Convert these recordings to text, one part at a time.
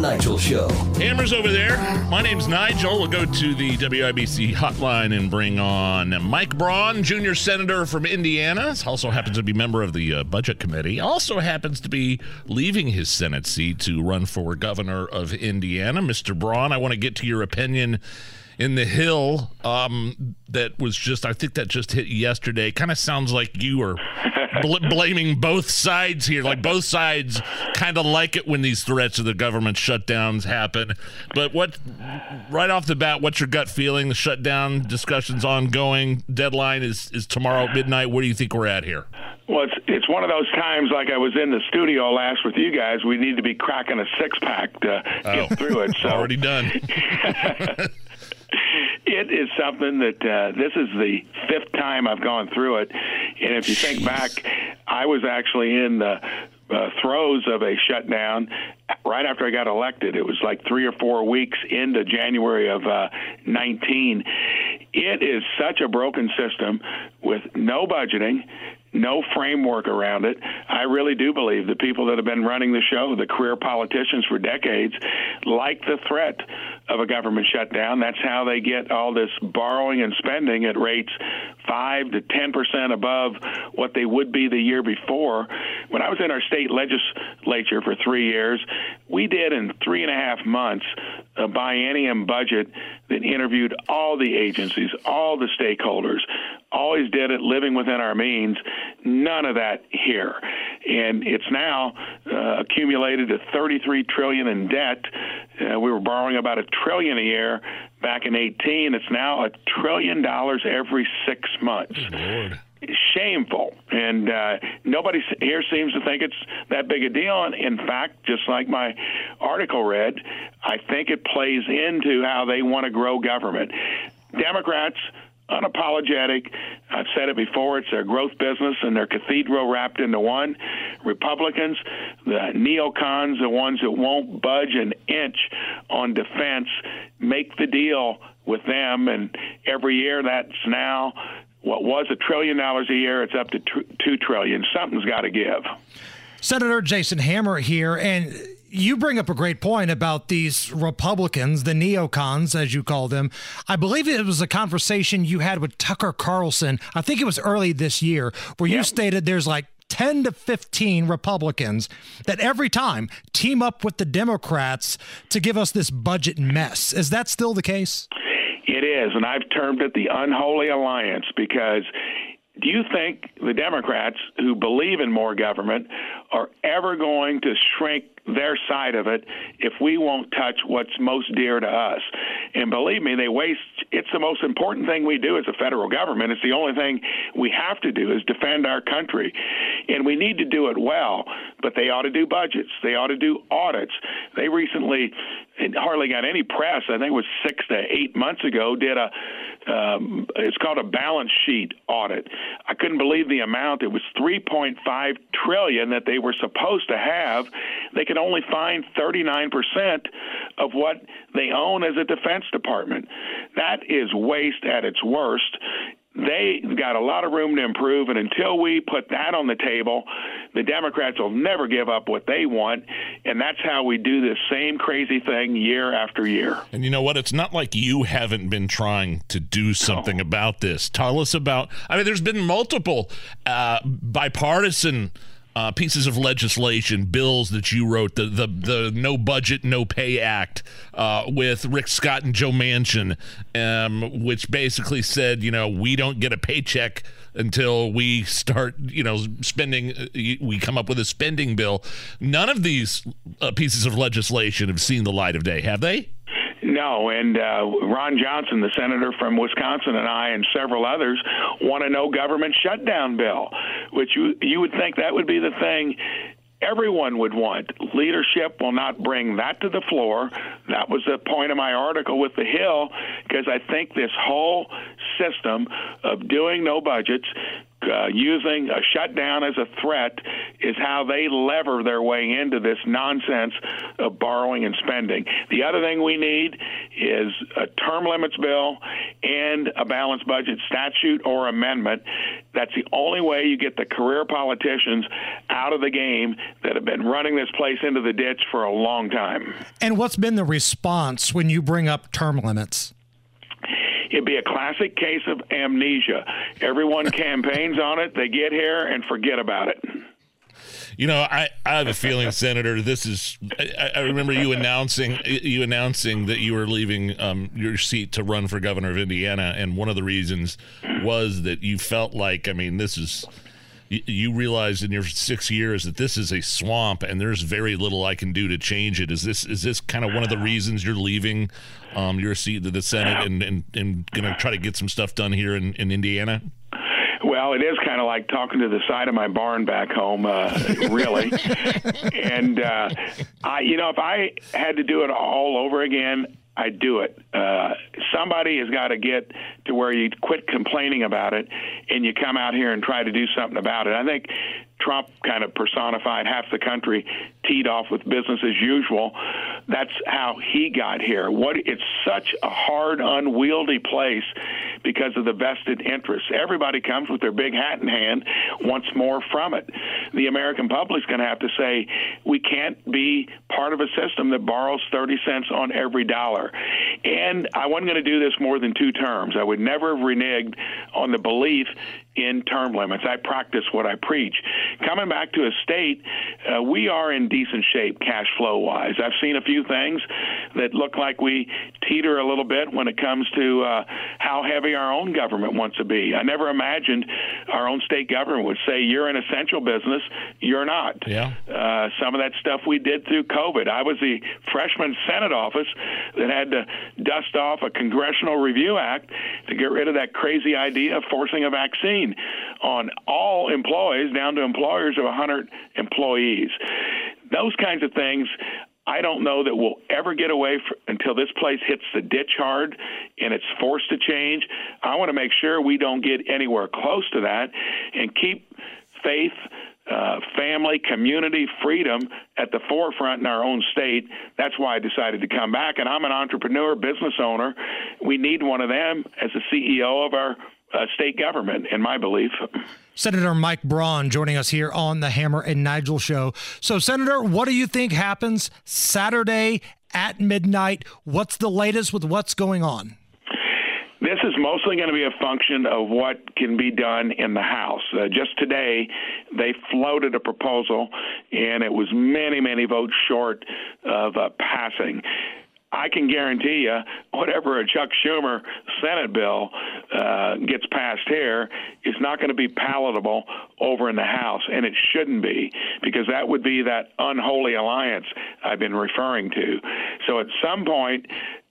Nigel Show. Hammer's over there. My name's Nigel. We'll go to the WIBC hotline and bring on Mike Braun, junior senator from Indiana. Also happens to be member of the uh, Budget Committee. Also happens to be leaving his Senate seat to run for governor of Indiana. Mr. Braun, I want to get to your opinion in the hill um, that was just I think that just hit yesterday. Kind of sounds like you are bl- blaming both sides here. Like both sides kind of like it when these threats of the government shutdowns happen. But what right off the bat, what's your gut feeling? The shutdown discussions ongoing. Deadline is is tomorrow at midnight. Where do you think we're at here? Well, it's it's one of those times like I was in the studio last with you guys. We need to be cracking a six pack to oh, get through it. So already done. it is something that uh, this is the fifth time I've gone through it, and if you Jeez. think back, I was actually in the uh, throes of a shutdown right after I got elected. It was like three or four weeks into January of uh, 19. It is such a broken system with no budgeting, no framework around it. I really do believe the people that have been running the show, the career politicians for decades, like the threat of a government shutdown. That's how they get all this borrowing and spending at rates 5 to 10 percent above what they would be the year before. When I was in our state legislature for three years, we did in three and a half months a biennium budget that interviewed all the agencies, all the stakeholders, always did it living within our means. None of that here, and it's now uh, accumulated to 33 trillion in debt. Uh, we were borrowing about a trillion a year back in 18. It's now a trillion dollars every six months. Lord shameful, and uh, nobody here seems to think it's that big a deal. And in fact, just like my article read, I think it plays into how they want to grow government. Democrats unapologetic. I've said it before, it's their growth business and their cathedral wrapped into one. Republicans, the neocons, the ones that won't budge an inch on defense, make the deal with them. And every year that's now what was a trillion dollars a year, it's up to two trillion. Something's got to give. Senator Jason Hammer here, and you bring up a great point about these Republicans, the neocons, as you call them. I believe it was a conversation you had with Tucker Carlson. I think it was early this year, where you stated there's like 10 to 15 Republicans that every time team up with the Democrats to give us this budget mess. Is that still the case? Is, and I've termed it the unholy alliance because do you think the Democrats who believe in more government are ever going to shrink their side of it if we won't touch what's most dear to us? And believe me, they waste it's the most important thing we do as a federal government. It's the only thing we have to do is defend our country. And we need to do it well, but they ought to do budgets. They ought to do audits. They recently hardly got any press. I think it was 6 to 8 months ago did a um, it's called a balance sheet audit. I couldn't believe the amount. It was 3.5 trillion that they were supposed to have. They could only find 39 percent of what they own as a defense department. That is waste at its worst they got a lot of room to improve, and until we put that on the table, the Democrats will never give up what they want, and that's how we do this same crazy thing year after year. And you know what? It's not like you haven't been trying to do something about this. Tell us about. I mean, there's been multiple uh, bipartisan uh, pieces of legislation, bills that you wrote, the the, the No Budget No Pay Act uh, with Rick Scott and Joe Manchin, um, which basically said, you know, we don't get a paycheck until we start, you know, spending. Uh, we come up with a spending bill. None of these uh, pieces of legislation have seen the light of day, have they? No, and uh, Ron Johnson, the senator from Wisconsin, and I, and several others want a no government shutdown bill, which you you would think that would be the thing everyone would want. Leadership will not bring that to the floor. That was the point of my article with The Hill, because I think this whole system of doing no budgets, uh, using a shutdown as a threat is how they lever their way into this nonsense of borrowing and spending. The other thing we need is a term limits bill and a balanced budget statute or amendment. That's the only way you get the career politicians out of the game that have been running this place into the ditch for a long time. And what's been the response when you bring up term limits? It'd be a classic case of amnesia. Everyone campaigns on it, they get here and forget about it. You know, I, I have a feeling, Senator. This is. I, I, remember you announcing you announcing that you were leaving um, your seat to run for governor of Indiana, and one of the reasons was that you felt like, I mean, this is you realize in your six years that this is a swamp and there's very little I can do to change it. Is this is this kind of one of the reasons you're leaving um, your seat to the Senate and, and, and going to try to get some stuff done here in, in Indiana? Well, it is kind of like talking to the side of my barn back home, uh, really. and uh, I, you know, if I had to do it all over again, I do it. Uh, somebody has got to get to where you quit complaining about it and you come out here and try to do something about it. I think Trump kind of personified half the country, teed off with business as usual. That's how he got here. What it's such a hard, unwieldy place because of the vested interests. Everybody comes with their big hat in hand, wants more from it. The American public's going to have to say we can't be part of a system that borrows 30 cents on every dollar. And I wasn't going to do this more than two terms. I would never have reneged on the belief in term limits. I practice what I preach. Coming back to a state, uh, we are in decent shape cash flow wise. I've seen a few things that look like we teeter a little bit when it comes to uh, how heavy our own government wants to be. I never imagined our own state government would say, You're an essential business, you're not. Yeah. Uh, some of that stuff we did through COVID. I was the freshman Senate office that had to dust off a Congressional Review Act to get rid of that crazy idea of forcing a vaccine on all employees down to employers of 100 employees. Those kinds of things I don't know that we'll ever get away for, until this place hits the ditch hard and it's forced to change. I want to make sure we don't get anywhere close to that and keep faith, uh, family, community, freedom at the forefront in our own state. That's why I decided to come back. And I'm an entrepreneur, business owner. We need one of them as the CEO of our uh, state government, in my belief. Senator Mike Braun joining us here on the Hammer and Nigel show. So, Senator, what do you think happens Saturday at midnight? What's the latest with what's going on? This is mostly going to be a function of what can be done in the House. Uh, just today, they floated a proposal, and it was many, many votes short of uh, passing. I can guarantee you, whatever a Chuck Schumer Senate bill uh, gets passed here is not going to be palatable over in the House, and it shouldn't be because that would be that unholy alliance I've been referring to. So at some point,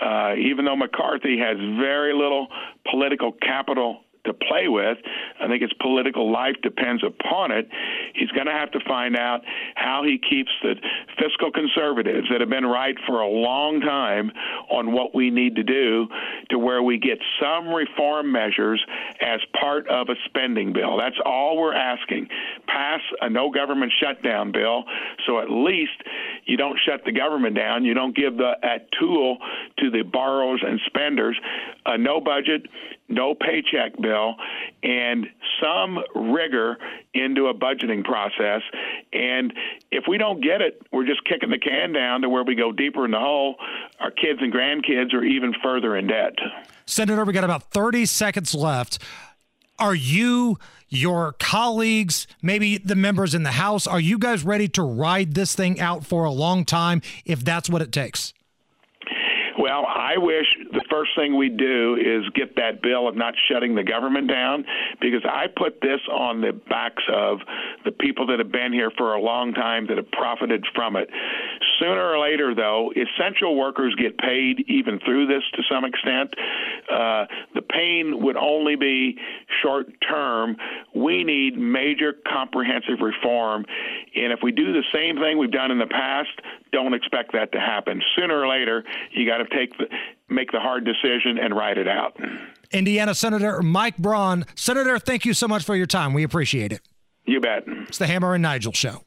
uh, even though McCarthy has very little political capital to play with. I think his political life depends upon it. He's going to have to find out how he keeps the fiscal conservatives that have been right for a long time on what we need to do to where we get some reform measures as part of a spending bill. That's all we're asking. Pass a no government shutdown bill so at least you don't shut the government down. You don't give the, that tool to the borrowers and spenders. A no budget, no paycheck bill, and some rigor into a budgeting process. And if we don't get it, we're just kicking the can down to where we go deeper in the hole. Our kids and grandkids are even further in debt. Senator, we got about 30 seconds left. Are you, your colleagues, maybe the members in the House, are you guys ready to ride this thing out for a long time if that's what it takes? Well, I wish first thing we do is get that bill of not shutting the government down because I put this on the backs of the people that have been here for a long time that have profited from it. Sooner or later, though, essential workers get paid even through this to some extent. Uh, the pain would only be short term. We need major comprehensive reform. And if we do the same thing we've done in the past, don't expect that to happen. Sooner or later, you got to take the, make the hard decision and ride it out. Indiana Senator Mike Braun. Senator, thank you so much for your time. We appreciate it. You bet. It's the Hammer and Nigel Show.